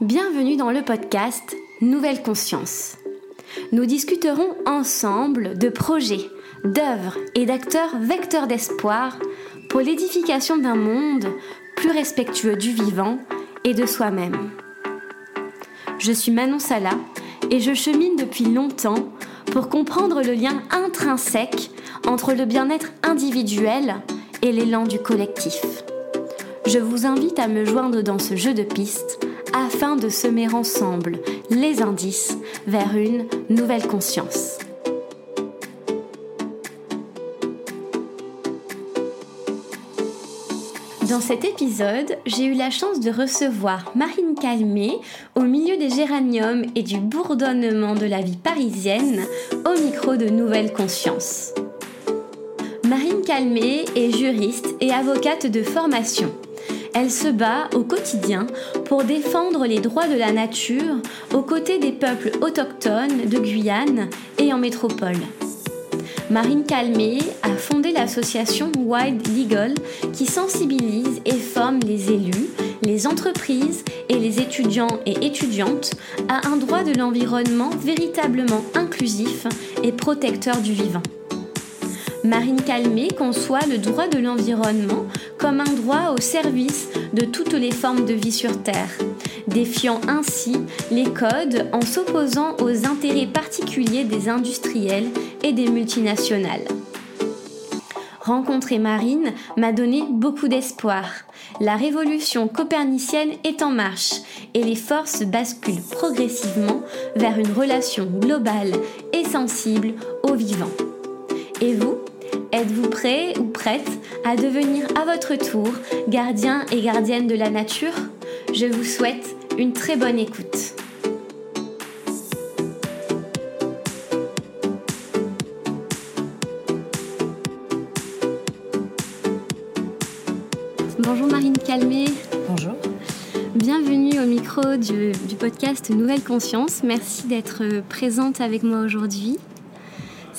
Bienvenue dans le podcast Nouvelle Conscience. Nous discuterons ensemble de projets, d'œuvres et d'acteurs vecteurs d'espoir pour l'édification d'un monde plus respectueux du vivant et de soi-même. Je suis Manon Sala et je chemine depuis longtemps pour comprendre le lien intrinsèque entre le bien-être individuel et l'élan du collectif. Je vous invite à me joindre dans ce jeu de pistes afin de semer ensemble les indices vers une nouvelle conscience. Dans cet épisode, j'ai eu la chance de recevoir Marine Calmé au milieu des géraniums et du bourdonnement de la vie parisienne au micro de Nouvelle Conscience. Marine Calmé est juriste et avocate de formation. Elle se bat au quotidien pour défendre les droits de la nature aux côtés des peuples autochtones de Guyane et en métropole. Marine Calmé a fondé l'association Wild Legal qui sensibilise et forme les élus, les entreprises et les étudiants et étudiantes à un droit de l'environnement véritablement inclusif et protecteur du vivant. Marine Calmé conçoit le droit de l'environnement comme un droit au service de toutes les formes de vie sur Terre, défiant ainsi les codes en s'opposant aux intérêts particuliers des industriels et des multinationales. Rencontrer Marine m'a donné beaucoup d'espoir. La révolution copernicienne est en marche et les forces basculent progressivement vers une relation globale et sensible au vivant. Et vous, êtes-vous prêt ou prête à devenir à votre tour gardien et gardienne de la nature? Je vous souhaite une très bonne écoute. Bonjour Marine Calmé. Bonjour. Bienvenue au micro du, du podcast Nouvelle Conscience. Merci d'être présente avec moi aujourd'hui.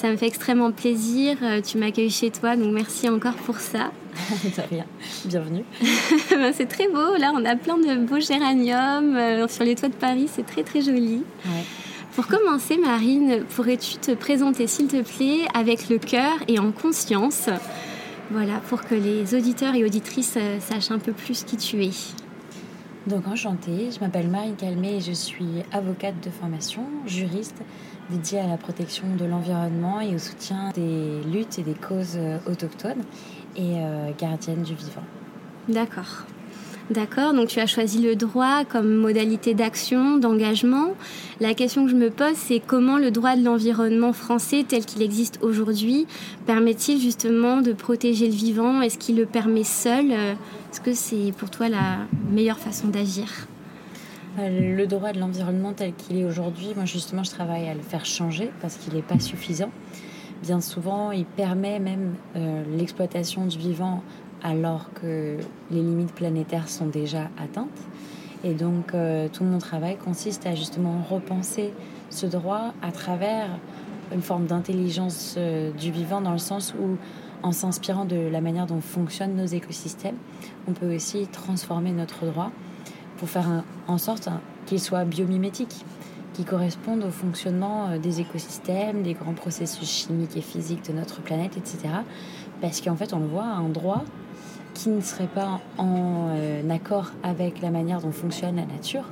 Ça me fait extrêmement plaisir. Euh, tu m'accueilles chez toi, donc merci encore pour ça. de rien. Bienvenue. Ben, c'est très beau. Là, on a plein de beaux géraniums euh, sur les toits de Paris. C'est très, très joli. Pour commencer, Marine, pourrais-tu te présenter, s'il te plaît, avec le cœur et en conscience? Voilà, pour que les auditeurs et auditrices euh, sachent un peu plus qui tu es. Donc enchantée, je m'appelle Marine Calmé et je suis avocate de formation, juriste dédiée à la protection de l'environnement et au soutien des luttes et des causes euh, autochtones et euh, gardienne du vivant. D'accord. D'accord, donc tu as choisi le droit comme modalité d'action, d'engagement. La question que je me pose, c'est comment le droit de l'environnement français tel qu'il existe aujourd'hui permet-il justement de protéger le vivant? Est-ce qu'il le permet seul? Est-ce que c'est pour toi la meilleure façon d'agir? euh, le droit de l'environnement tel qu'il est aujourd'hui, moi justement je travaille à le faire changer parce qu'il n'est pas suffisant. Bien souvent, il permet même euh, l'exploitation du vivant alors que les limites planétaires sont déjà atteintes. Et donc euh, tout mon travail consiste à justement repenser ce droit à travers une forme d'intelligence du vivant dans le sens où en s'inspirant de la manière dont fonctionnent nos écosystèmes, on peut aussi transformer notre droit pour faire en sorte qu'il soit biomimétique, qui corresponde au fonctionnement euh, des écosystèmes, des grands processus chimiques et physiques de notre planète, etc. Parce qu'en fait, on le voit, un droit qui ne serait pas en euh, accord avec la manière dont fonctionne la nature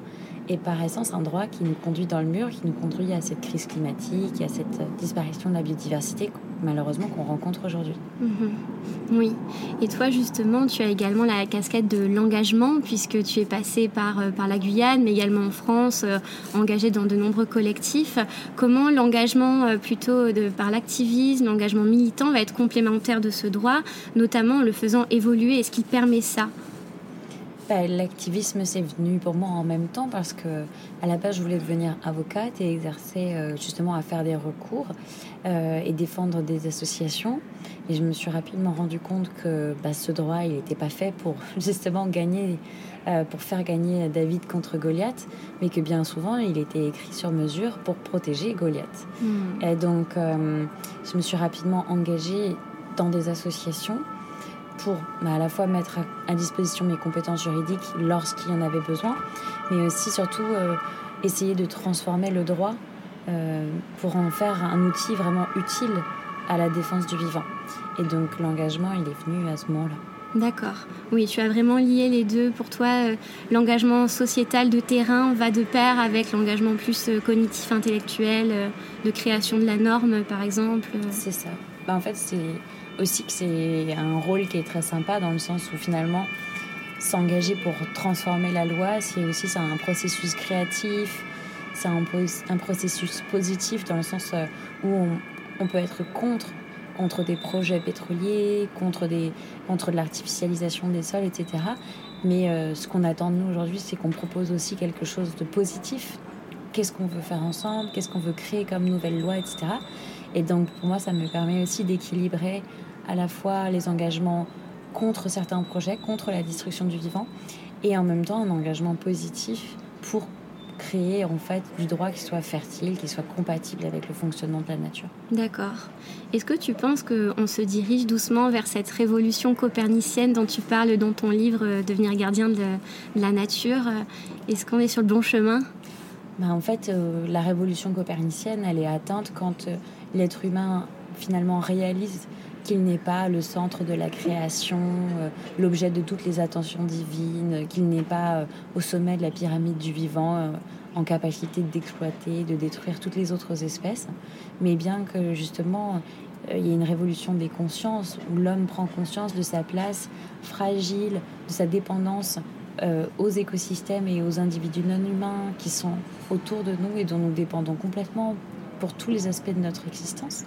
est par essence un droit qui nous conduit dans le mur, qui nous conduit à cette crise climatique, à cette euh, disparition de la biodiversité malheureusement qu'on rencontre aujourd'hui. Mhm. Oui, et toi justement, tu as également la casquette de l'engagement, puisque tu es passé par, euh, par la Guyane, mais également en France, euh, engagé dans de nombreux collectifs. Comment l'engagement plutôt de, par l'activisme, l'engagement militant va être complémentaire de ce droit, notamment en le faisant évoluer? Est-ce qu'il permet ça? Bah, l'activisme, c'est venu pour moi en même temps parce que à la base, je voulais devenir avocate et exercer euh, justement à faire des recours euh, et défendre des associations. Et je me suis rapidement rendu compte que bah, ce droit, il n'était pas fait pour justement gagner, euh, pour faire gagner David contre Goliath, mais que bien souvent, il était écrit sur mesure pour protéger Goliath. Hmm. Et donc, je me suis rapidement engagée dans des associations pour bah, à la fois mettre à, disposition mes compétences juridiques lorsqu'il y en avait besoin, mais aussi surtout essayer de transformer le droit pour en faire un outil vraiment utile à la défense du vivant. Et donc l'engagement, il est venu à ce moment-là. D'accord. Oui, tu as vraiment lié les deux. Pour toi, euh, l'engagement sociétal de terrain va de pair avec l'engagement plus euh, cognitif, intellectuel, euh, de création de la norme, par exemple. C'est ça. Bah, en fait, c'est aussi que c'est un rôle qui est très sympa dans le sens où finalement, s'engager pour transformer la loi, c'est aussi un processus créatif, c'est un, un, processus positif dans le sens où on, on peut être contre contre des projets pétroliers, contre, des, contre de l'artificialisation des sols, etc. Mais euh, ce qu'on attend de nous aujourd'hui, c'est qu'on propose aussi quelque chose de positif. Qu'est-ce qu'on veut faire ensemble? Qu'est-ce qu'on veut créer comme nouvelle loi, etc. Et donc, pour moi, ça me permet aussi d'équilibrer à la fois les engagements contre certains projets, contre la destruction du vivant, et en même temps un engagement positif pour créer en fait du droit qui soit fertile, qui soit compatible avec le fonctionnement de la nature. D'accord. Est-ce que tu penses qu'on se dirige doucement vers cette révolution copernicienne dont tu parles dans ton livre euh, Devenir gardien de, la nature Est-ce qu'on est sur le bon chemin? Bah, En fait, euh, la révolution copernicienne, elle est atteinte quand euh, l'être humain finalement réalise qu'il n'est pas le centre de la création, euh, l'objet de toutes les attentions divines, qu'il n'est pas euh, au sommet de la pyramide du vivant, euh, en capacité d'exploiter, de détruire toutes les autres espèces, mais bien que justement il y ait une révolution des consciences où l'homme prend conscience de sa place fragile, de sa dépendance aux écosystèmes et aux individus non humains qui sont autour de nous et dont nous dépendons complètement pour tous les aspects de notre existence.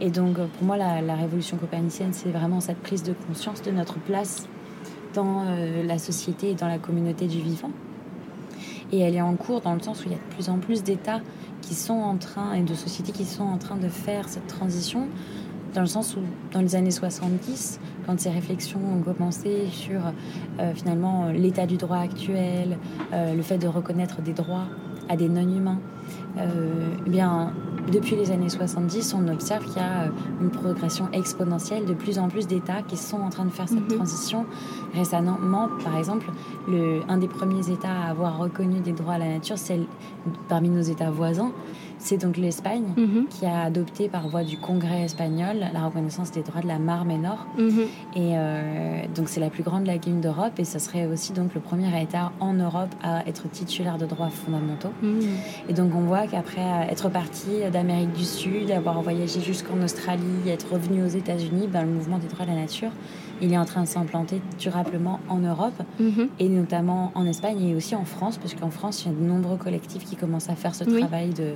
Et donc, pour moi, la, révolution copernicienne, c'est vraiment cette prise de conscience de notre place dans euh, la société et dans la communauté du vivant. Et elle est en cours dans le sens où il y a de plus en plus d'États qui sont en train, et de sociétés qui sont en train de faire cette transition, dans le sens où, dans les années 70, quand ces réflexions ont commencé sur euh, finalement l'état du droit actuel, euh, le fait de reconnaître des droits à des non-humains, eh bien, depuis les années 70, on observe qu'il y a euh, une progression exponentielle de plus en plus d'États qui sont en train de faire cette mhm. transition. Récemment, par exemple, le, un des premiers États à avoir reconnu des droits à la nature, c'est parmi nos États voisins, c'est donc l'Espagne mhm. qui a adopté par voie du Congrès espagnol la reconnaissance des droits de la Mar-Ménor. Mhm. Et euh, donc c'est la plus grande lagune d'Europe et ce serait aussi donc le premier État en Europe à être titulaire de droits fondamentaux. Et donc on voit qu'après être parti d'Amérique du Sud, avoir voyagé jusqu'en Australie, être revenu aux États-Unis, ben, le mouvement des droits de la nature, il est en train de s'implanter durablement en Europe mhm. et notamment en Espagne et aussi en France, parce qu'en France, il y a de nombreux collectifs qui commencent à faire ce travail de,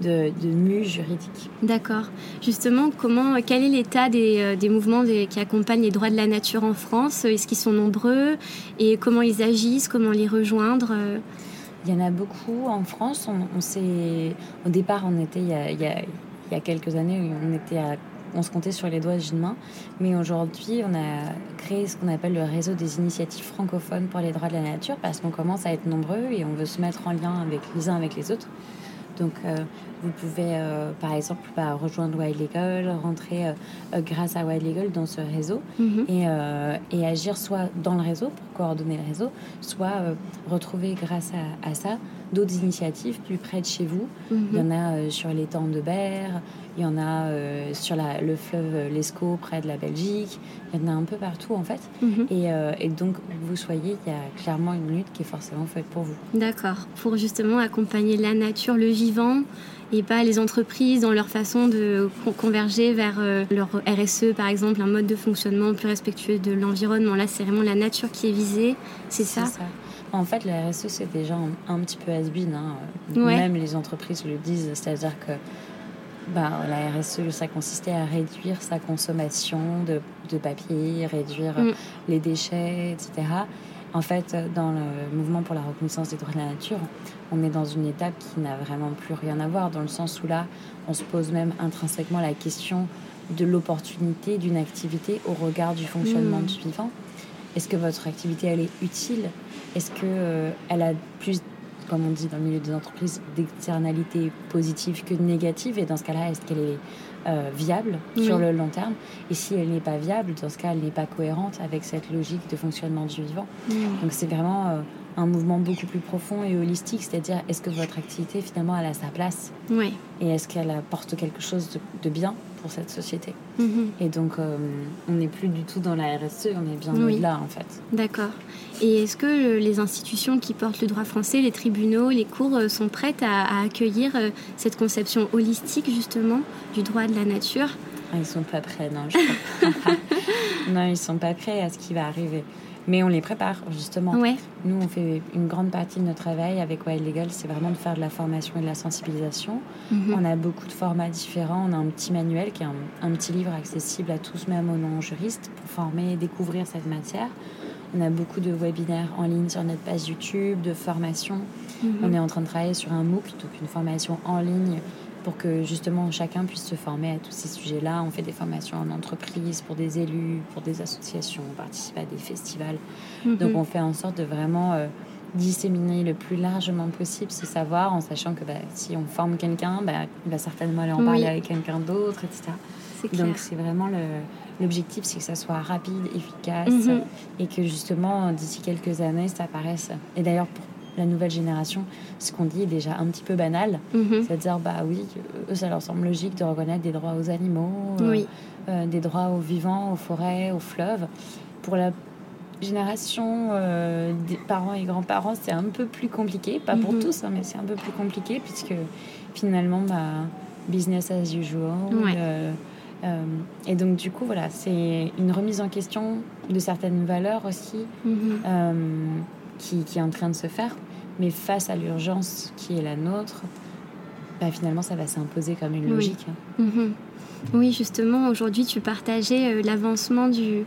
de, de mue juridique. D'accord. Justement, comment, quel est l'état des, euh, des mouvements qui accompagnent les droits de la nature en France? Est-ce qu'ils sont nombreux? Et comment ils agissent? Comment les rejoindre? Il y en a beaucoup en France. On, au départ, on était il y, a, il, y a, il y a quelques années, on était à on se comptait sur les doigts d'une main. Mais aujourd'hui, on a créé ce qu'on appelle le réseau des initiatives francophones pour les droits de la nature parce qu'on commence à être nombreux et on veut se mettre en lien avec les uns avec les autres. Donc, euh, vous pouvez, euh, par exemple, bah, rejoindre Wild Legal, rentrer euh, grâce à Wild Legal dans ce réseau mhm. et, et, agir soit dans le réseau pour coordonner le réseau, soit retrouver grâce à, à ça d'autres initiatives plus près de chez vous. Mhm. Il y en a sur l'étang de Berre, il y en a sur la, le fleuve Lescaut près de la Belgique, il y en a un peu partout en fait. Mhm. et, et, donc, vous soyez, il y a clairement une lutte qui est forcément faite pour vous. D'accord, pour justement accompagner la nature, le vivant et pas les entreprises dans leur façon de converger vers euh, leur RSE, par exemple, un mode de fonctionnement plus respectueux de l'environnement. Là, c'est vraiment la nature qui est visée, c'est ça, En fait, la RSE, c'est déjà un, petit peu has-been. Hein. Même les entreprises le disent, c'est-à-dire que bah, la RSE, ça consistait à réduire sa consommation de, de papier, réduire mm. les déchets, etc. En fait, dans le mouvement pour la reconnaissance des droits de la nature, on est dans une étape qui n'a vraiment plus rien à voir, dans le sens où là, on se pose même intrinsèquement la question de l'opportunité d'une activité au regard du fonctionnement mmh. du vivant. Est-ce que votre activité, elle est utile? Est-ce qu'elle euh, elle a plus comme on dit dans le milieu des entreprises, d'externalités positives que négatives. Et dans ce cas-là, est-ce qu'elle est euh, viable sur le long terme? Et si elle n'est pas viable, dans ce cas, elle n'est pas cohérente avec cette logique de fonctionnement du vivant. Donc c'est vraiment euh, un mouvement beaucoup plus profond et holistique, c'est-à-dire est-ce que votre activité finalement elle a sa place? Oui. Et est-ce qu'elle apporte quelque chose de, bien? Pour cette société Mhm. Et donc euh, on n'est plus du tout dans la RSE, on est bien Oui. au-delà en fait. D'accord. Et est-ce que les institutions qui portent le droit français, les tribunaux, les cours, euh, sont prêtes à, à accueillir euh, cette conception holistique justement du droit de la nature? Ah, ils sont pas prêts, non, je crois. non, ils sont pas prêts à ce qui va arriver. Mais on les prépare, justement. Ouais. Nous, on fait une grande partie de notre travail avec Wild Legal, c'est vraiment de faire de la formation et de la sensibilisation. Mhm. On a beaucoup de formats différents. On a un petit manuel qui est un, un petit livre accessible à tous, même aux non-juristes, pour former et découvrir cette matière. On a beaucoup de webinaires en ligne sur notre page YouTube, de formations. Mhm. On est en train de travailler sur un MOOC, donc une formation en ligne pour que justement chacun puisse se former à tous ces sujets-là. On fait des formations en entreprise pour des élus, pour des associations, on participe à des festivals. Mhm. Donc on fait en sorte de vraiment euh, disséminer le plus largement possible ce savoir en sachant que bah, si on forme quelqu'un, bah, il va certainement aller en Oui. parler avec quelqu'un d'autre, etc. Clair. Donc c'est vraiment l'objectif, c'est que ça soit rapide, efficace Mhm. et que justement d'ici quelques années ça apparaisse. Et d'ailleurs pour la nouvelle génération, ce qu'on dit est déjà un petit peu banal. Mhm. C'est-à-dire, bah oui, eux, ça leur semble logique de reconnaître des droits aux animaux, euh, Oui. euh, des droits aux vivants, aux forêts, aux fleuves. Pour la génération euh, des parents et grands-parents, c'est un peu plus compliqué. Pas pour Mhm. tous, hein, mais c'est un peu plus compliqué puisque finalement, bah, business as usual. Ouais. euh, euh, et donc, du coup, voilà, c'est une remise en question de certaines valeurs aussi Mhm. Qui, qui est en train de se faire. Mais face à l'urgence qui est la nôtre, bah, finalement, ça va s'imposer comme une Oui. logique. Mhm. Oui, justement, aujourd'hui, tu partageais euh, l'avancement du.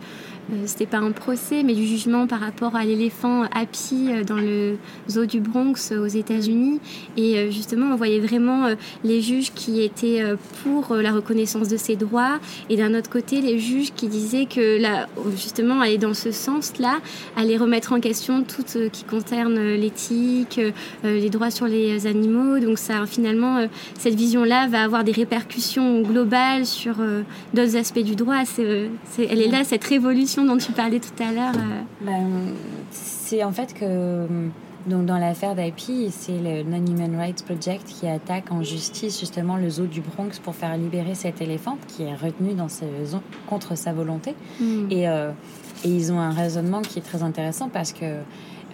Euh, C'était pas un procès, mais du jugement par rapport à l'éléphant Happy euh, dans le zoo du Bronx euh, aux États-Unis. Et justement, on voyait vraiment les juges qui étaient pour la reconnaissance de ses droits, et d'un autre côté, les juges qui disaient que, là, justement, aller dans ce sens-là, aller remettre en question tout ce qui concerne l'éthique, les droits sur les animaux. Donc, ça, finalement, cette vision-là va avoir des répercussions globales sur d'autres aspects du droit. C'est- elle est là, cette révolution dont tu parlais tout à l'heure. euh. Ben, c'est en fait que donc dans l'affaire d'IP, c'est le Non-Human Rights Project qui attaque en justice justement le zoo du Bronx pour faire libérer cet éléphant qui est retenu dans ce zoo contre sa volonté. Mm. Et, euh, et ils ont un raisonnement qui est très intéressant parce que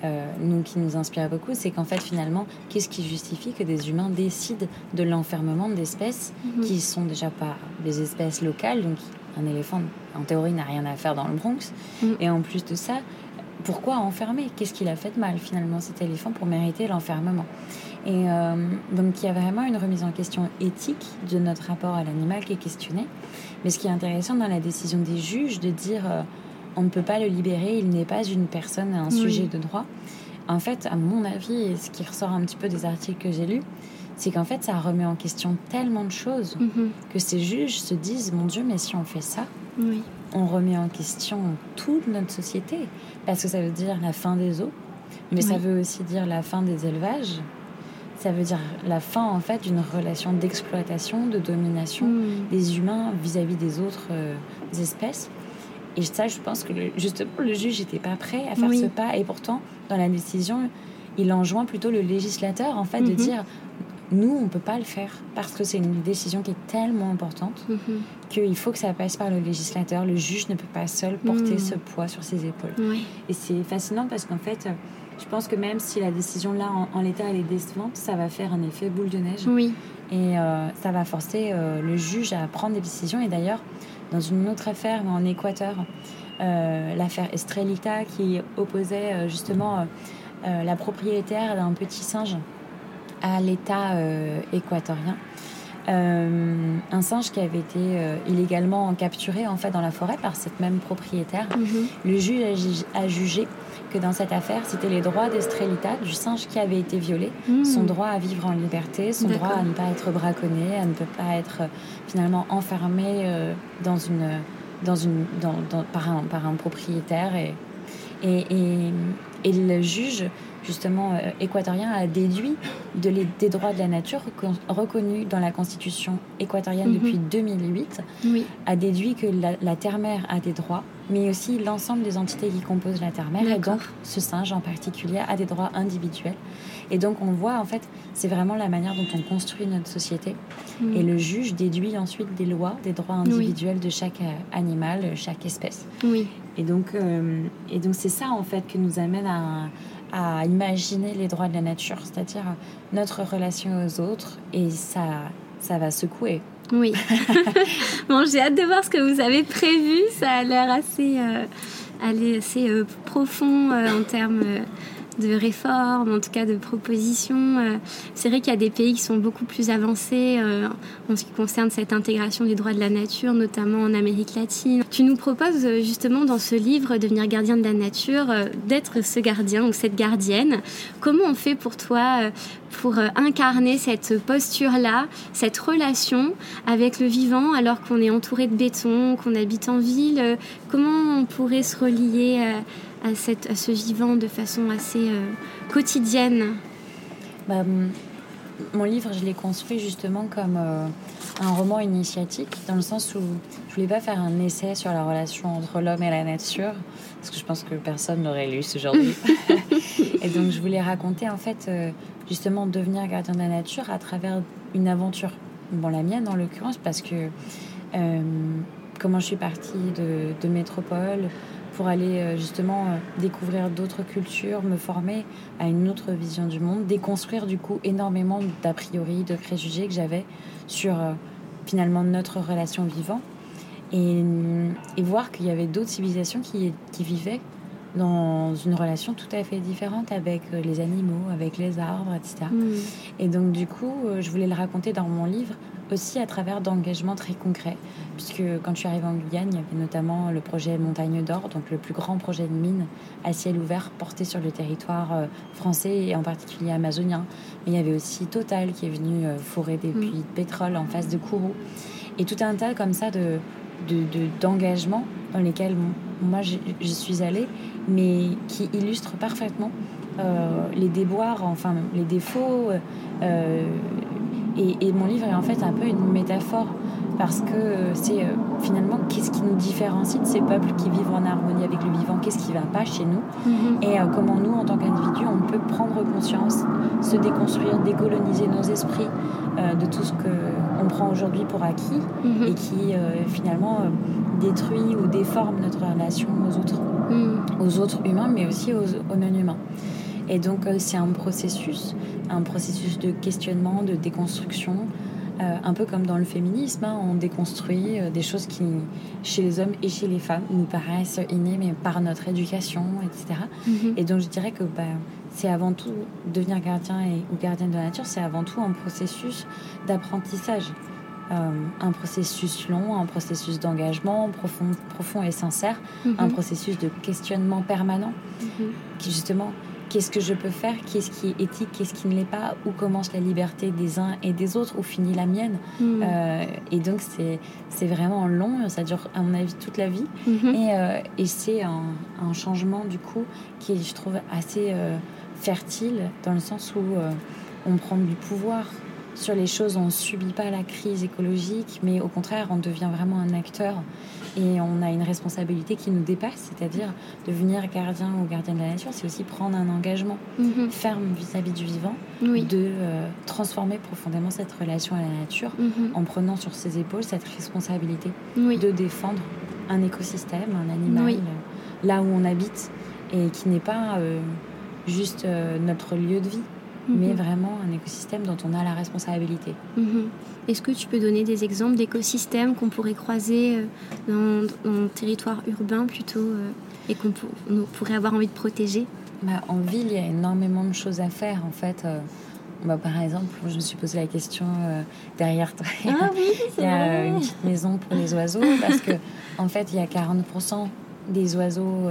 euh, nous, qui nous inspire beaucoup, c'est qu'en fait, finalement, qu'est-ce qui justifie que des humains décident de l'enfermement d'espèces Mhm. qui sont déjà pas des espèces locales Donc, un éléphant, en théorie, n'a rien à faire dans le Bronx. Mhm. Et en plus de ça, pourquoi enfermer? Qu'est-ce qu'il a fait de mal, finalement, cet éléphant, pour mériter l'enfermement? Et euh, donc, il y a vraiment une remise en question éthique de notre rapport à l'animal qui est questionnée. Mais ce qui est intéressant dans la décision des juges de dire euh, on ne peut pas le libérer, il n'est pas une personne, un Oui. sujet de droit. En fait, à mon avis, et ce qui ressort un petit peu des articles que j'ai lus, c'est qu'en fait, ça remet en question tellement de choses Mhm. que ces juges se disent mon Dieu, mais si on fait ça, Oui. on remet en question toute notre société. Parce que ça veut dire la fin des eaux, mais ça veut aussi dire la fin des élevages. Ça veut dire la fin, en fait, d'une relation d'exploitation, de domination Mm. des humains vis-à-vis des autres euh, espèces. Et ça, je pense que le- justement, le juge n'était pas prêt à faire Oui. ce pas. Et pourtant, dans la décision, il enjoint plutôt le législateur, en fait, de Mhm. dire nous, on ne peut pas le faire parce que c'est une décision qui est tellement importante Mhm. qu'il faut que ça passe par le législateur. Le juge ne peut pas seul porter Mhm. ce poids sur ses épaules. Oui. Et c'est fascinant parce qu'en fait, je pense que même si la décision là, en, en l'état, elle est décevante, ça va faire un effet boule de neige. Oui. Et euh, ça va forcer euh, le juge à prendre des décisions. Et d'ailleurs, dans une autre affaire, en Équateur, euh, l'affaire Estrelita qui opposait euh, justement euh, euh, la propriétaire d'un petit singe à l'État euh, équatorien. Euh, un singe qui avait été euh, illégalement capturé en fait dans la forêt par cette même propriétaire. Mhm. Le juge a ju- a jugé que dans cette affaire, c'était les droits d'Estrelita, du singe qui avait été violé, Mm. son droit à vivre en liberté, son droit à ne pas être braconné, à ne pas être finalement enfermé euh, dans une, dans une, dans, dans- par, un, par un propriétaire. Et, et, et, Et le juge, justement, euh, équatorien a déduit de les, des droits de la nature reconnus dans la Constitution équatorienne mhm. depuis 2008, oui. a déduit que la, la terre-mère a des droits, mais aussi l'ensemble des entités qui composent la terre-mère, et donc ce singe en particulier a des droits individuels. Et donc on voit, en fait, c'est vraiment la manière dont on construit notre société. Mhm. Et le juge déduit ensuite des lois, des droits individuels de chaque euh, animal, chaque espèce. Oui. Et donc, euh, et donc c'est ça en fait qui nous amène à, à imaginer les droits de la nature, c'est-à-dire notre relation aux autres, et ça, ça va secouer. Oui. bon, j'ai hâte de voir ce que vous avez prévu. Ça a l'air assez, euh, assez euh, profond euh, en termes de réformes, en tout cas de propositions. Euh, c'est vrai qu'il y a des pays qui sont beaucoup plus avancés euh, en ce qui concerne cette intégration des droits de la nature, notamment en Amérique latine. Tu nous proposes euh, justement dans ce livre, Devenir gardien de la nature, d'être ce gardien ou cette gardienne. Comment on fait pour toi pour incarner cette posture-là, cette relation avec le vivant alors qu'on est entouré de béton, qu'on habite en ville? Comment on pourrait se relier à, cette, à ce vivant de façon assez euh, quotidienne bah, Mon livre, je l'ai construit justement comme euh, un roman initiatique, dans le sens où je voulais pas faire un essai sur la relation entre l'homme et la nature, parce que je pense que personne n'aurait lu ce genre de livre. et donc je voulais raconter en fait euh, justement devenir gardien de la nature à travers une aventure. Bon, la mienne en l'occurrence, parce que comment je suis partie de, de métropole, pour aller euh, justement euh, découvrir d'autres cultures, me former à une autre vision du monde, déconstruire du coup énormément d'a priori, de préjugés que j'avais sur euh, finalement notre relation vivant et, et voir qu'il y avait d'autres civilisations qui, qui vivaient dans une relation tout à fait différente avec les animaux, avec les arbres, etc. Mm. Et donc du coup, je voulais le raconter dans mon livre aussi à travers d'engagements très concrets. Puisque quand je suis arrivée en Guyane, il y avait notamment le projet Montagne d'Or, donc le plus grand projet de mine à ciel ouvert porté sur le territoire euh, français et en particulier amazonien. Mais il y avait aussi Total qui est venu euh, forer des mm. puits de pétrole en face de Kourou. Et tout un tas comme ça de, d'engagements dans lesquels moi je, suis allée, mais qui illustrent parfaitement euh, les déboires, enfin les défauts, et, mon livre est en fait un peu une métaphore parce que c'est euh, finalement qu'est-ce qui nous différencie de ces peuples qui vivent en harmonie avec le vivant, qu'est-ce qui ne va pas chez nous? Mhm. et euh, comment nous, en tant qu'individus, on peut prendre conscience, se déconstruire, décoloniser nos esprits euh, de tout ce qu'on prend aujourd'hui pour acquis mhm. et qui finalement détruit ou déforme notre relation aux autres, mhm. aux autres humains mais aussi aux non-humains. Et donc euh, c'est un processus, un processus de questionnement, de déconstruction, euh, un peu comme dans le féminisme, hein, on déconstruit euh, des choses qui, chez les hommes et chez les femmes, nous paraissent innées, mais par notre éducation, etc. Mhm. Et donc je dirais que bah, c'est avant tout devenir gardien et, ou gardienne de la nature, c'est avant tout un processus d'apprentissage. un processus long, un processus d'engagement profond, profond et sincère, mhm. un processus de questionnement permanent mhm. qui justement qu'est-ce que je peux faire, qu'est-ce qui est éthique, qu'est-ce qui ne l'est pas, où commence la liberté des uns et des autres, où finit la mienne. Hmm. Euh, et donc c'est, c'est vraiment long, ça dure à mon avis toute la vie. Mhm. Et, euh, et, c'est un, un, changement du coup qui est, je trouve, assez euh, fertile dans le sens où on prend du pouvoir sur les choses, on ne subit pas la crise écologique, mais au contraire, on devient vraiment un acteur et on a une responsabilité qui nous dépasse, c'est-à-dire devenir gardien ou gardien de la nature, c'est aussi prendre un engagement mhm. ferme vis-à-vis du vivant, de euh, transformer profondément cette relation à la nature mhm. en prenant sur ses épaules cette responsabilité de défendre un écosystème, un animal, euh, là où on habite, et qui n'est pas euh, juste notre lieu de vie, mais mhm. vraiment un écosystème dont on a la responsabilité. Mhm. Est-ce que tu peux donner des exemples d'écosystèmes qu'on pourrait croiser euh, dans, dans, le territoire urbain plutôt euh, et qu'on pourrait avoir envie de protéger? Bah, En ville, il y a énormément de choses à faire en fait. Euh, bah, par exemple, je me suis posé la question derrière toi. Ah oui, il y a une petite maison pour les oiseaux parce que en fait, il y a 40% des oiseaux,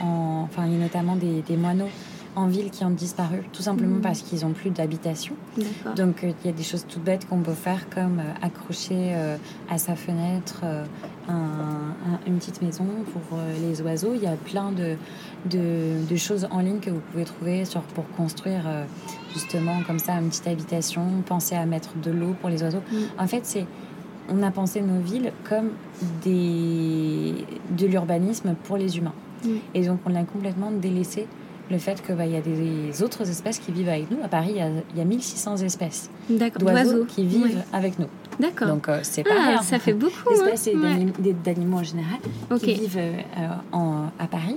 en, enfin, il y a notamment des, des moineaux en ville qui ont disparu, tout simplement Mhm. parce qu'ils n'ont plus d'habitation. Donc euh, il y a des choses toutes bêtes qu'on peut faire comme euh, accrocher euh, à sa fenêtre un- un- une petite maison pour les oiseaux. Il y a plein de, de, de choses en ligne que vous pouvez trouver sur, pour construire justement comme ça une petite habitation, penser à mettre de l'eau pour les oiseaux. Mhm. En fait, c'est on a pensé nos villes comme des, de l'urbanisme pour les humains. Oui. Et donc on a complètement délaissé le fait qu'il y a des autres espèces qui vivent avec nous. À Paris, il y a, il y a 1600 espèces d'oiseaux qui vivent avec nous. D'accord. Donc euh, c'est pas Ah, rien. ça fait beaucoup. hein. D'espèces et Ouais. d'anim- des- d'animaux en général qui vivent euh, en- à Paris.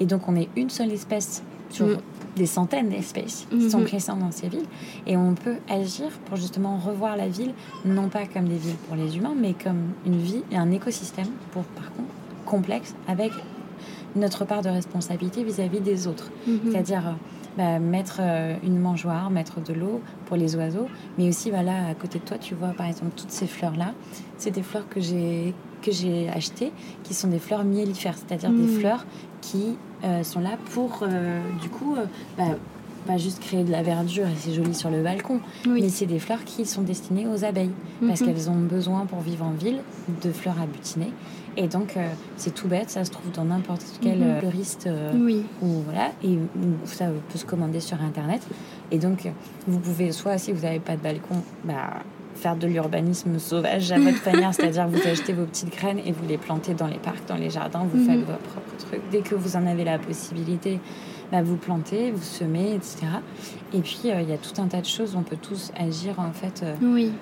Et donc on est une seule espèce sur Mm. des centaines d'espèces qui Mhm. sont présentes dans ces villes. Et on peut agir pour justement revoir la ville, non pas comme des villes pour les humains, mais comme une vie et un écosystème, pour par contre complexe, avec notre part de responsabilité vis-à-vis des autres. Mhm. C'est-à-dire euh, bah, mettre euh, une mangeoire, mettre de l'eau pour les oiseaux, mais aussi bah, là, à côté de toi, tu vois par exemple toutes ces fleurs-là. C'est des fleurs que j'ai que j'ai achetées, qui sont des fleurs miellifères, c'est-à-dire des Mm. fleurs qui euh, sont là pour, euh, du coup, euh, bah, pas juste créer de la verdure et c'est joli sur le balcon, mais c'est des fleurs qui sont destinées aux abeilles parce Mhm. qu'elles ont besoin pour vivre en ville de fleurs à butiner. Et donc, euh, c'est tout bête, ça se trouve dans n'importe quel euh, fleuriste euh, Oui. ou voilà, et ça peut se commander sur internet. Et donc, vous pouvez soit si vous n'avez pas de balcon, bah, faire de l'urbanisme sauvage à votre manière, c'est-à-dire vous achetez vos petites graines et vous les plantez dans les parcs, dans les jardins, vous Mhm. faites vos propres trucs. Dès que vous en avez la possibilité, bah, vous plantez, vous semez, etc. Et puis, euh, il y a tout un tas de choses, on peut tous agir en fait euh, Oui.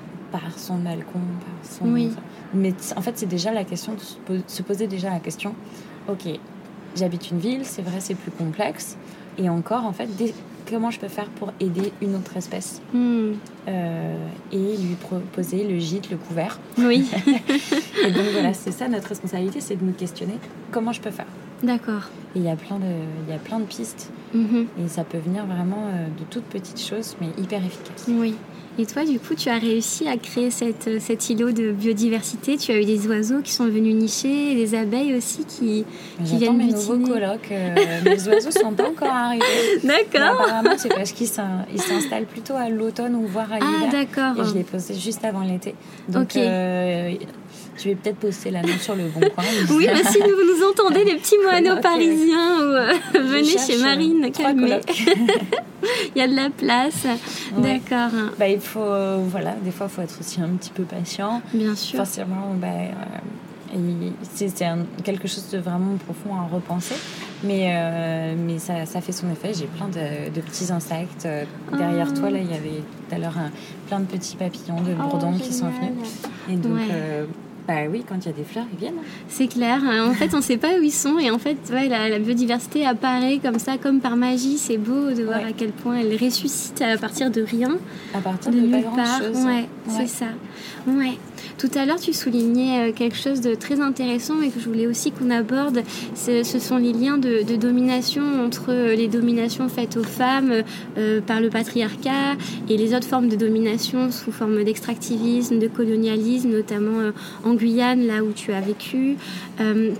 Par son balcon, par son... Oui. Mais en fait, c'est déjà la question de se po- se poser déjà la question, ok, j'habite une ville, c'est vrai, c'est plus complexe. Et encore, en fait, comment je peux faire pour aider une autre espèce? Hmm. Euh, et lui proposer le gîte, le couvert. Oui. Et donc voilà, c'est ça notre responsabilité, c'est de nous questionner comment je peux faire. D'accord. Et il y a plein de, il y a plein de pistes Mhm. et ça peut venir vraiment euh, de toutes petites choses, mais hyper efficaces. Oui. Et toi, du coup, tu as réussi à créer cette, euh, cet îlot de biodiversité. Tu as eu des oiseaux qui sont venus nicher, et des abeilles aussi qui. Qui viennent mes nouveaux butiner. colocs. euh, les oiseaux sont pas encore arrivés. D'accord. apparemment, c'est parce qu'ils s'in- ils s'installent plutôt à l'automne ou voire à Ah, l'hiver. d'accord. et je l'ai posté juste avant l'été. Donc, euh, je vais peut-être poster l'annonce sur le bon coin. Oui, bah, si vous nous entendez, les petits moineaux parisiens, ou, euh, venez chez euh, Marine, trois calmez. Il y a de la place. Ouais. D'accord. Bah, il faut, euh, voilà, des fois, il faut être aussi un petit peu patient. Bien sûr. Forcément, bah, euh, c'est quelque chose de vraiment profond à repenser. Mais, euh, mais ça, ça fait son effet. J'ai plein de, de petits insectes. Euh, Derrière Ah. toi, là, il y avait tout à l'heure plein de petits papillons, de Oh, bourdons qui sont venus. Et donc, Ouais. euh, bah oui, quand il y a des fleurs, ils viennent. C'est clair. En fait, on ne sait pas où ils sont. Et en fait, ouais, la, la biodiversité apparaît comme ça, comme par magie. C'est beau de voir Ouais. à quel point elle ressuscite à partir de rien, À partir de nulle part. chose. Ouais, c'est ça. Ouais. Tout à l'heure, tu soulignais euh, quelque chose de très intéressant et que je voulais aussi qu'on aborde. Ce, sont les liens de, domination entre euh, les dominations faites aux femmes euh, par le patriarcat et les autres formes de domination sous forme d'extractivisme, de colonialisme, notamment en Guyane, là où tu as vécu.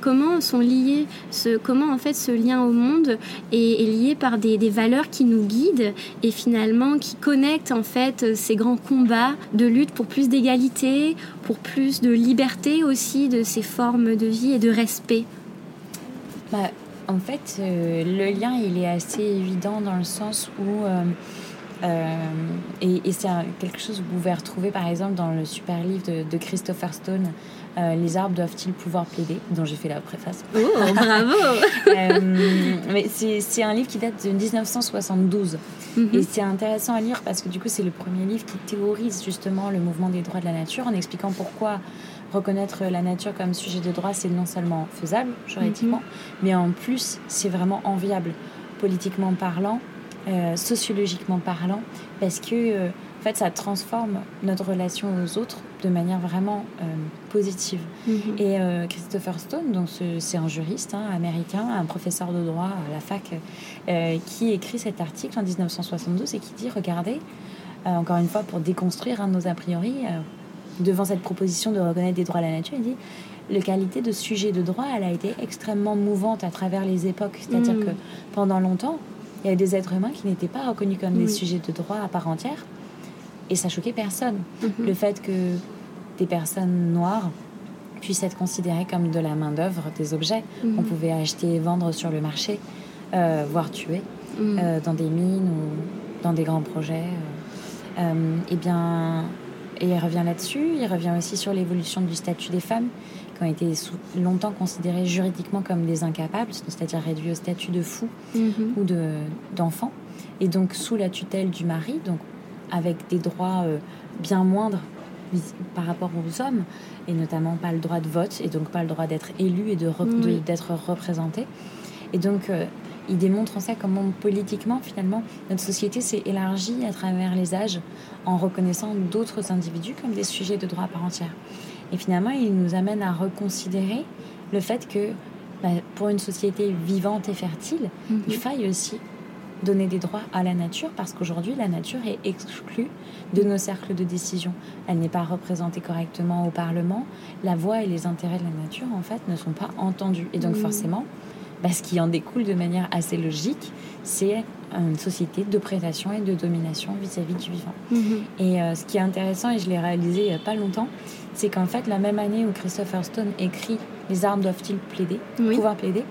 Comment sont liés, ce, comment en fait ce lien au monde est, est lié par des, des valeurs qui nous guident et finalement qui connectent en fait ces grands combats de lutte pour plus d'égalité, pour plus de liberté aussi de ces formes de vie et de respect. Bah, en fait, euh, le lien, il est assez évident dans le sens où... euh, euh, et et c'est quelque chose que vous pouvez retrouver par exemple dans le super livre de, de Christopher Stone, euh, Les arbres doivent-ils pouvoir plaider dont j'ai fait la préface. Oh, bravo Euh, mais c'est un livre qui date de 1972. Mhm. Et c'est intéressant à lire parce que du coup, c'est le premier livre qui théorise justement le mouvement des droits de la nature en expliquant pourquoi reconnaître la nature comme sujet de droit, c'est non seulement faisable juridiquement, mais en plus, c'est vraiment enviable politiquement parlant, euh, sociologiquement parlant, parce que euh, fait, ça transforme notre relation aux autres de manière vraiment euh, positive. Mhm. Et euh, Christopher Stone, donc ce- c'est un juriste hein, américain, un professeur de droit à la fac, euh, qui écrit cet article en 1972 et qui dit regardez, encore une fois pour déconstruire un de nos a priori, devant cette proposition de reconnaître des droits à la nature, il dit la qualité de sujet de droit, elle a été extrêmement mouvante à travers les époques. C'est-à-dire Mm. que pendant longtemps, il y avait des êtres humains qui n'étaient pas reconnus comme des sujets de droit à part entière. Et ça choquait personne. Mhm. Le fait que des personnes noires puissent être considérées comme de la main-d'œuvre, des objets Mhm. qu'on pouvait acheter et vendre sur le marché, euh, voire tuer Mhm. euh, dans des mines ou dans des grands projets. euh, euh, eh bien, et il revient là-dessus. Il revient aussi sur l'évolution du statut des femmes, qui ont été longtemps considérées juridiquement comme des incapables, c'est-à-dire réduites au statut de fou Mhm. ou de d'enfant, et donc sous la tutelle du mari, donc avec des droits euh, bien moindres par rapport aux hommes, et notamment pas le droit de vote, et donc pas le droit d'être élu et Oui. d'être représenté. Et donc, euh, il démontre en ça comment politiquement, finalement, notre société s'est élargie à travers les âges en reconnaissant d'autres individus comme des sujets de droit à part entière. Et finalement, il nous amène à reconsidérer le fait que bah, pour une société vivante et fertile, Mhm. il faille aussi donner des droits à la nature parce qu'aujourd'hui la nature est exclue de nos cercles de décision. Elle n'est pas représentée correctement au Parlement. La voix et les intérêts de la nature en fait ne sont pas entendus et donc Mhm. forcément, bah, ce qui en découle de manière assez logique, c'est une société de prédation et de domination vis-à-vis du vivant. Mhm. Et euh, ce qui est intéressant, et je l'ai réalisé il n'y a pas longtemps, c'est qu'en fait, la même année où Christopher Stone écrit Les armes doivent-ils plaider, Oui. pouvoir plaider,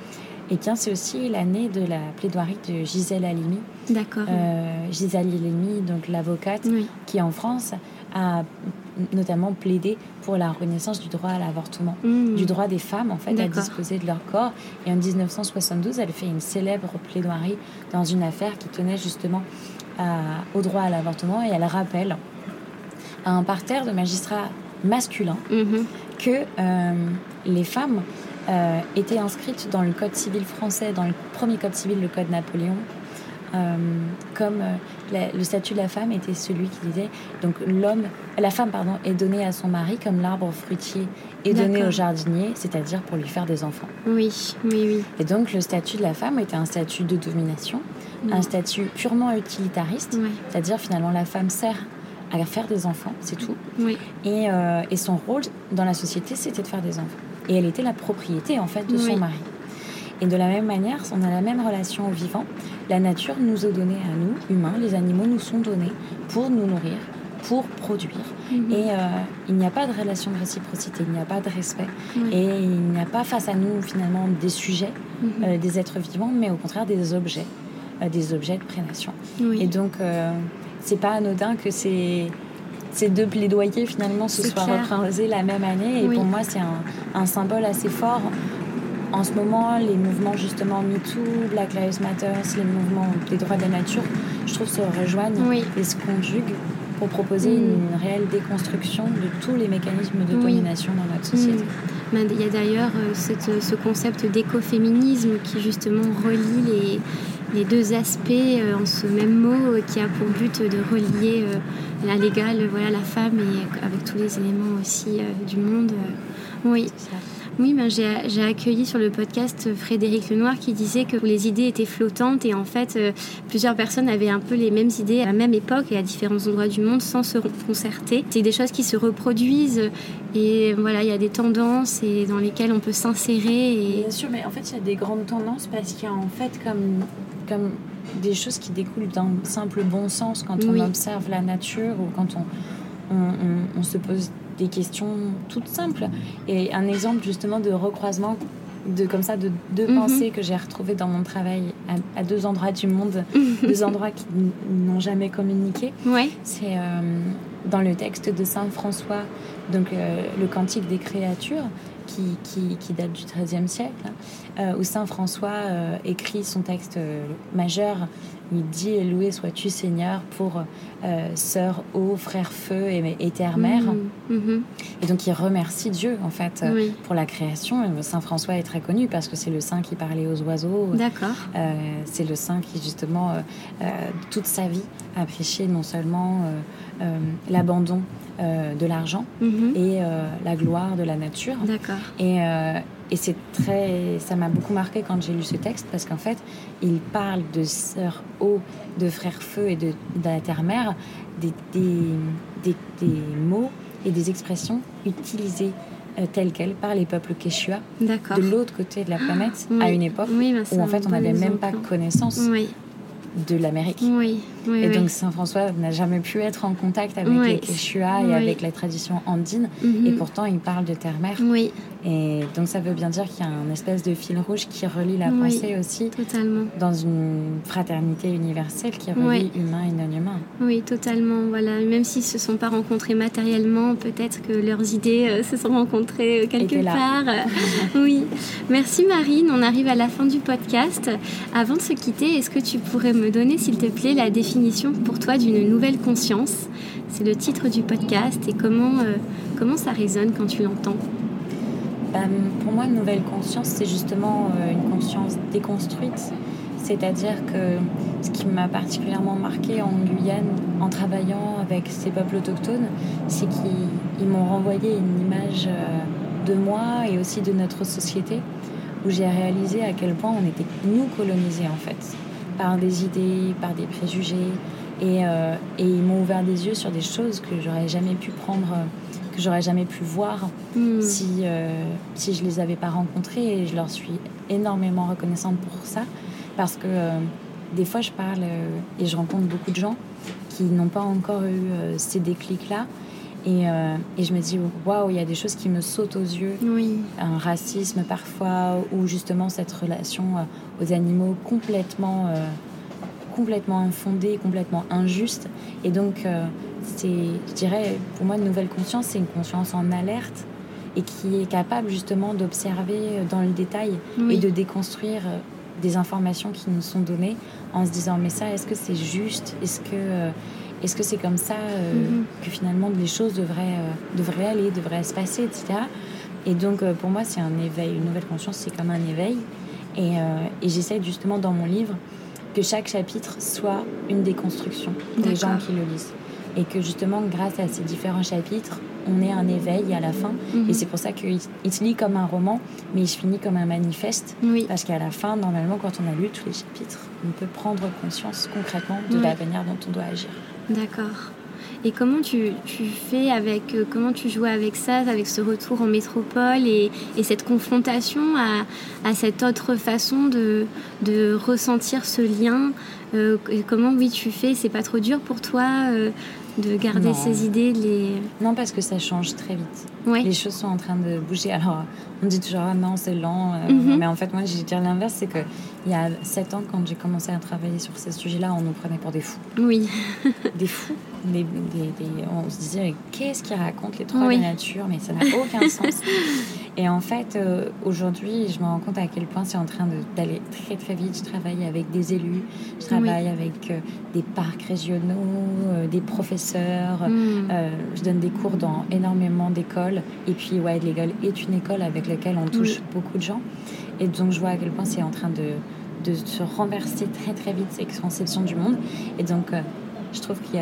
et bien c'est aussi l'année de la plaidoirie de Gisèle Halimi. D'accord. Euh, Gisèle Halimi, donc l'avocate, Oui. qui en France a notamment plaidé pour la renaissance du droit à l'avortement, Mhm. du droit des femmes en fait à disposer de leur corps. Et en 1972, elle fait une célèbre plaidoirie dans une affaire qui tenait justement à- au droit à l'avortement et elle rappelle à un parterre de magistrats masculins Mhm. que euh, les femmes euh, étaient inscrites dans le code civil français, dans le premier code civil, le code Napoléon, euh, comme euh, la- le statut de la femme était celui qui disait donc l'homme, la femme pardon, est donnée à son mari comme l'arbre fruitier est donné au jardinier, c'est-à-dire pour lui faire des enfants. Oui, oui, oui. Et donc le statut de la femme était un statut de domination, un statut purement utilitariste, c'est-à-dire finalement la femme sert à faire des enfants, c'est tout. Oui. Et, euh, et son rôle dans la société, c'était de faire des enfants. Et elle était la propriété, en fait, de son mari. Et de la même manière, on a la même relation au vivant. La nature nous a donné à nous, humains, les animaux nous sont donnés pour nous nourrir, pour produire. Mhm. Et euh, il n'y a pas de relation de réciprocité, il n'y a pas de respect. Et il n'y a pas face à nous, finalement, des sujets, Mhm. euh, des êtres vivants, mais au contraire des objets, euh, des objets de prédation. Oui. Et donc, c'est pas anodin que ces, ces deux plaidoyers finalement se soient représentés la même année. Et Oui. pour moi, c'est un, un symbole assez fort. En ce moment, les mouvements justement MeToo, Black Lives Matter, les mouvements des droits de la nature, je trouve se rejoignent Oui. et se conjuguent pour proposer Mm. une réelle déconstruction de tous les mécanismes de Oui. domination dans notre société. Mm. Il y a d'ailleurs euh, ce concept d'écoféminisme qui justement relie les, les deux aspects euh, en ce même mot euh, qui a pour but de relier euh, la légale, voilà, la femme et avec tous les éléments aussi du monde. Oui. Oui, ben j'ai j'ai accueilli sur le podcast Frédéric Lenoir qui disait que les idées étaient flottantes et en fait euh, plusieurs personnes avaient un peu les mêmes idées à la même époque et à différents endroits du monde sans se concerter. C'est des choses qui se reproduisent et voilà, il y a des tendances et dans lesquelles on peut s'insérer et Bien sûr, mais en fait, il y a des grandes tendances parce qu'il y a en fait comme, comme des choses qui découlent d'un simple bon sens quand on observe la nature ou quand on, on, on- on se pose des questions toutes simples. Et un exemple justement de recroisement de comme ça de deux Mhm. pensées que j'ai retrouvées dans mon travail à, à deux endroits du monde, deux endroits qui n'ont jamais communiqué. ouais, C'est euh, dans le texte de Saint François, donc euh, le Cantique des créatures, qui, qui, qui date du XIIIe siècle, hein, euh, où Saint François euh, écrit son texte euh, majeur. Il dit Loué sois-tu Seigneur pour sœur eau, frère feu et, et terre-mère. Mhm, mhm. Et donc il remercie Dieu en fait Oui. pour la création. Saint François est très connu parce que c'est le saint qui parlait aux oiseaux. D'accord. C'est le saint qui, justement, toute sa vie, a prêché non seulement euh, l'abandon euh, de l'argent Mhm. et euh, la gloire de la nature. D'accord. Et, euh, et c'est très, ça m'a beaucoup marqué quand j'ai lu ce texte parce qu'en fait, il parle de sœur eau, de frère feu et de, de la terre-mère, des, des, des- des mots et des expressions utilisées euh, telles quelles par les peuples quechua de l'autre côté de la planète Oui. à une époque Oui, ben, où en fait on n'avait même pas connaissance Oui. de l'Amérique. Oui, et oui. donc Saint François n'a jamais pu être en contact avec Oui. les Quechua et avec la tradition andine. Mhm. Et pourtant, il parle de terre-mère. Oui, Et donc ça veut bien dire qu'il y a un espèce de fil rouge qui relie la pensée aussi totalement. dans une fraternité universelle qui relie humain et non humain. Oui, totalement. Voilà. Même s'ils se sont pas rencontrés matériellement, peut-être que leurs idées euh, se sont rencontrées euh, quelque part. Oui. Merci Marine. On arrive à la fin du podcast. Avant de se quitter, est-ce que tu pourrais me donner, s'il te plaît, la définition pour toi d'une nouvelle conscience. C'est le titre du podcast et comment, euh, comment ça résonne quand tu l'entends? Bah, pour moi, une nouvelle conscience, c'est justement euh, une conscience déconstruite. C'est-à-dire que ce qui m'a particulièrement marqué en Guyane, en travaillant avec ces peuples autochtones, c'est qu'ils ils m'ont renvoyé une image euh, de moi et aussi de notre société, où j'ai réalisé à quel point on était, nous, colonisés en fait, par des idées, par des préjugés. Et, euh, et ils m'ont ouvert des yeux sur des choses que j'aurais jamais pu prendre, que j'aurais jamais pu voir Hmm. si, euh, si je les avais pas rencontrés et je leur suis énormément reconnaissante pour ça parce que euh, des fois je parle euh, et je rencontre beaucoup de gens qui n'ont pas encore eu ces déclics là et, euh, et je me dis waouh il y a des choses qui me sautent aux yeux. Oui, un racisme parfois ou justement cette relation euh, aux animaux complètement euh, complètement infondée complètement injuste. Et donc euh, c'est je dirais pour moi une nouvelle conscience c'est une conscience en alerte et qui est capable justement d'observer dans le détail oui. et de déconstruire des informations qui nous sont données en se disant mais ça est-ce que c'est juste? Est-ce que est-ce que c'est comme ça euh, Mhm. que finalement les choses devraient euh, devraient aller devraient se passer etc et donc euh, pour moi c'est un éveil une nouvelle conscience c'est comme un éveil. Et, et j'essaie justement dans mon livre que chaque chapitre soit une déconstruction les gens qui le lisent et que justement grâce à ces différents chapitres on ait un éveil à la fin Mhm. et c'est pour ça qu'il il se lit comme un roman mais il se finit comme un manifeste Oui, parce qu'à la fin, normalement, quand on a lu tous les chapitres, on peut prendre conscience concrètement de Ouais. la manière dont on doit agir. d'accord. Et comment tu, tu fais avec, euh, comment tu joues avec ça, avec ce retour en métropole et, et cette confrontation à, à cette autre façon de, de ressentir ce lien euh, Comment, oui, tu fais C'est pas trop dur pour toi euh, de garder Non. ces idées les... Non, parce que ça change très vite. Ouais, Les choses sont en train de bouger. Alors, on dit toujours, ah non, c'est lent. euh, Mhm. Mais en fait, moi, je vais dire l'inverse c'est qu'il y a sept ans, quand j'ai commencé à travailler sur ces sujets-là, on nous prenait pour des fous. oui, Des fous. Des, des- des- on se disait, mais qu'est-ce qu'ils racontent, les trois Oui. des natures? Mais ça n'a aucun sens. Et en fait, euh, aujourd'hui, je me rends compte à quel point c'est en train d'aller très très vite. Je travaille avec des élus, je travaille avec euh, des parcs régionaux, euh, des professeurs. Hmm. Je donne des cours dans énormément d'écoles. Et puis, Wild Legal est une école avec laquelle on touche beaucoup de gens. Et donc, je vois à quel point c'est en train de, se renverser très très vite cette conception du monde. Et donc, euh, je trouve qu'il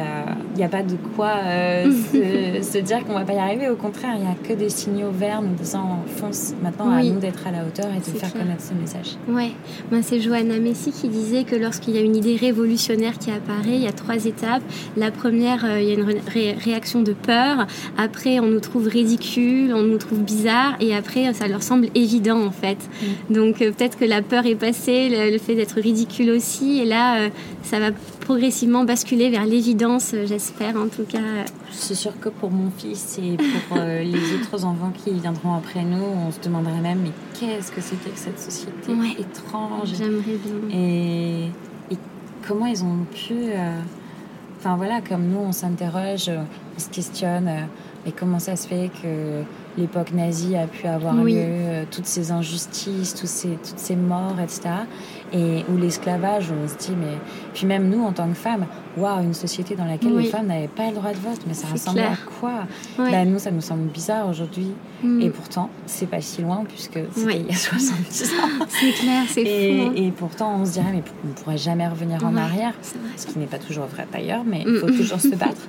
n'y a, a pas de quoi euh, se, se dire qu'on va pas y arriver. Au contraire, il n'y a que des signaux verts nous disant fonce. Maintenant, Oui. à nous d'être à la hauteur et de faire clair. connaître ce message. Ouais, Ben, c'est Johanna Messi qui disait que lorsqu'il y a une idée révolutionnaire qui apparaît, il y a trois étapes. La première, euh, il y a une ré- ré- réaction de peur. Après, on nous trouve ridicule, on nous trouve bizarre. Et après, ça leur semble évident en fait. Donc euh, peut-être que la peur est passée, le, le fait d'être ridicule aussi. Et là, ça va progressivement basculer vers l'évidence, euh, j'espère en tout cas. C'est sûr que pour mon fils et pour euh, les autres enfants qui viendront après nous, on se demanderait même mais qu'est-ce que c'était que cette société Ouais. étrange? J'aimerais bien. et, et comment ils ont pu euh, enfin voilà comme nous on s'interroge on se questionne euh, mais comment ça se fait que l'époque nazie a pu avoir Oui. lieu euh, toutes ces injustices tous ces, toutes ces morts etc et ou l'esclavage on se dit mais puis même nous en tant que femmes waouh une société dans laquelle Oui. les femmes n'avaient pas le droit de vote mais ça clair. à quoi? Ouais. Bah, nous ça nous semble bizarre aujourd'hui Mm. et pourtant c'est pas si loin puisque c'était il y a 70 ans C'est clair, c'est et, fou. hein. et pourtant, on se dirait, mais on ne pourrait jamais revenir en Ouais, arrière, ce qui n'est pas toujours vrai d'ailleurs, mais il Mm. faut toujours se battre.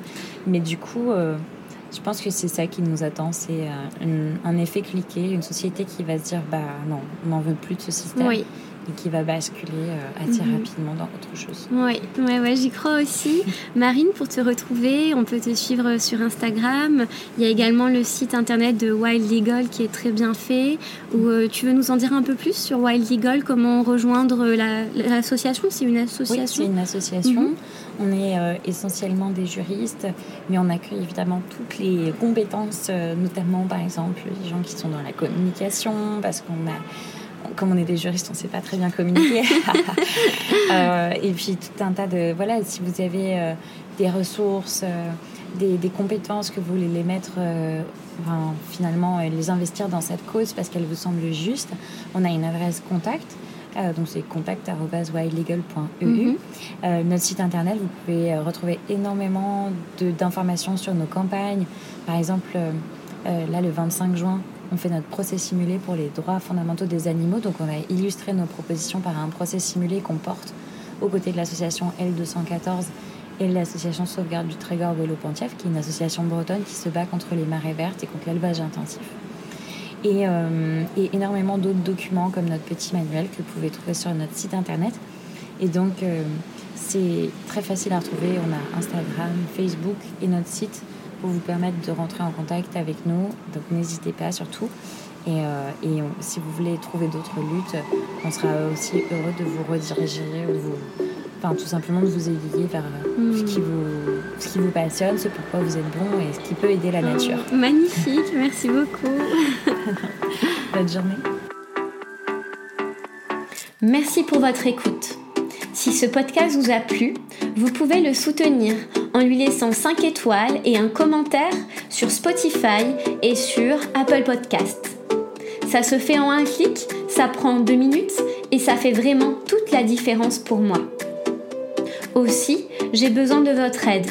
Mais du coup, euh, je pense que c'est ça qui nous attend, c'est euh, un effet cliqué, une société qui va se dire, bah non, on n'en veut plus de ce système. Oui, et qui va basculer euh, assez mhm. rapidement dans autre chose. Oui, ouais, ouais, j'y crois aussi. Marine, pour te retrouver, on peut te suivre sur Instagram. Il y a également le site internet de Wild Legal qui est très bien fait. Où, euh, tu veux nous en dire un peu plus sur Wild Legal Comment rejoindre l'association? C'est une association? Oui, c'est une association. Mhm. On est euh, essentiellement des juristes, mais on accueille évidemment toutes les compétences, notamment par exemple les gens qui sont dans la communication, parce qu'on a comme on est des juristes, on ne sait pas très bien communiquer. Euh, et puis tout un tas de... Voilà, si vous avez euh, des ressources, euh, des, compétences que vous voulez les mettre, enfin, finalement, les investir dans cette cause parce qu'elle vous semble juste, on a une adresse contact. donc c'est contact.wildlegal.eu. Mhm. notre site internet, vous pouvez retrouver énormément d'informations sur nos campagnes. Par exemple, là le 25 juin, on fait notre procès simulé pour les droits fondamentaux des animaux. Donc on va illustrer nos propositions par un procès simulé qu'on porte aux côtés de l'association L214 et l'association Sauvegarde du Trégor Vélo Pontief, qui est une association bretonne qui se bat contre les marées vertes et contre l'élevage intensif. Et, euh, et énormément d'autres documents comme notre petit manuel que vous pouvez trouver sur notre site internet. Et donc euh, c'est très facile à retrouver. On a Instagram, Facebook et notre site pour vous permettre de rentrer en contact avec nous. Donc n'hésitez pas surtout. Et, euh, et si vous voulez trouver d'autres luttes, on sera aussi heureux de vous rediriger ou vous, enfin, tout simplement de vous aiguiller vers euh, ce, qui hmm. vous, ce qui vous passionne, ce pourquoi vous êtes bon et ce qui peut aider la oh, nature. magnifique, merci beaucoup. Bonne journée. Merci pour votre écoute. Si ce podcast vous a plu, vous pouvez le soutenir en lui laissant 5 étoiles et un commentaire sur Spotify et sur Apple Podcast. Ça se fait en un clic, ça prend deux minutes et ça fait vraiment toute la différence pour moi. Aussi, j'ai besoin de votre aide.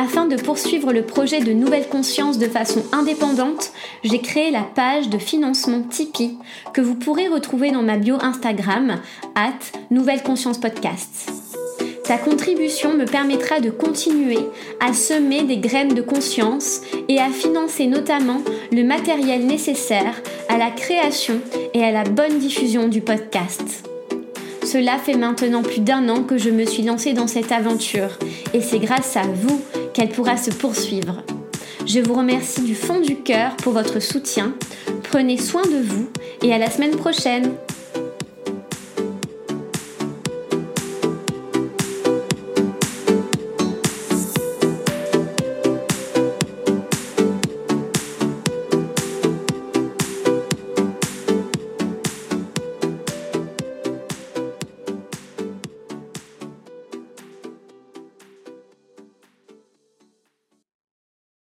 Afin de poursuivre le projet de Nouvelle Conscience de façon indépendante, j'ai créé la page de financement Tipeee que vous pourrez retrouver dans ma bio Instagram, at Nouvelle Conscience Podcast. Ta contribution me permettra de continuer à semer des graines de conscience et à financer notamment le matériel nécessaire à la création et à la bonne diffusion du podcast. Cela fait maintenant plus d'un an que je me suis lancée dans cette aventure et c'est grâce à vous qu'elle pourra se poursuivre. Je vous remercie du fond du cœur pour votre soutien. Prenez soin de vous et à la semaine prochaine.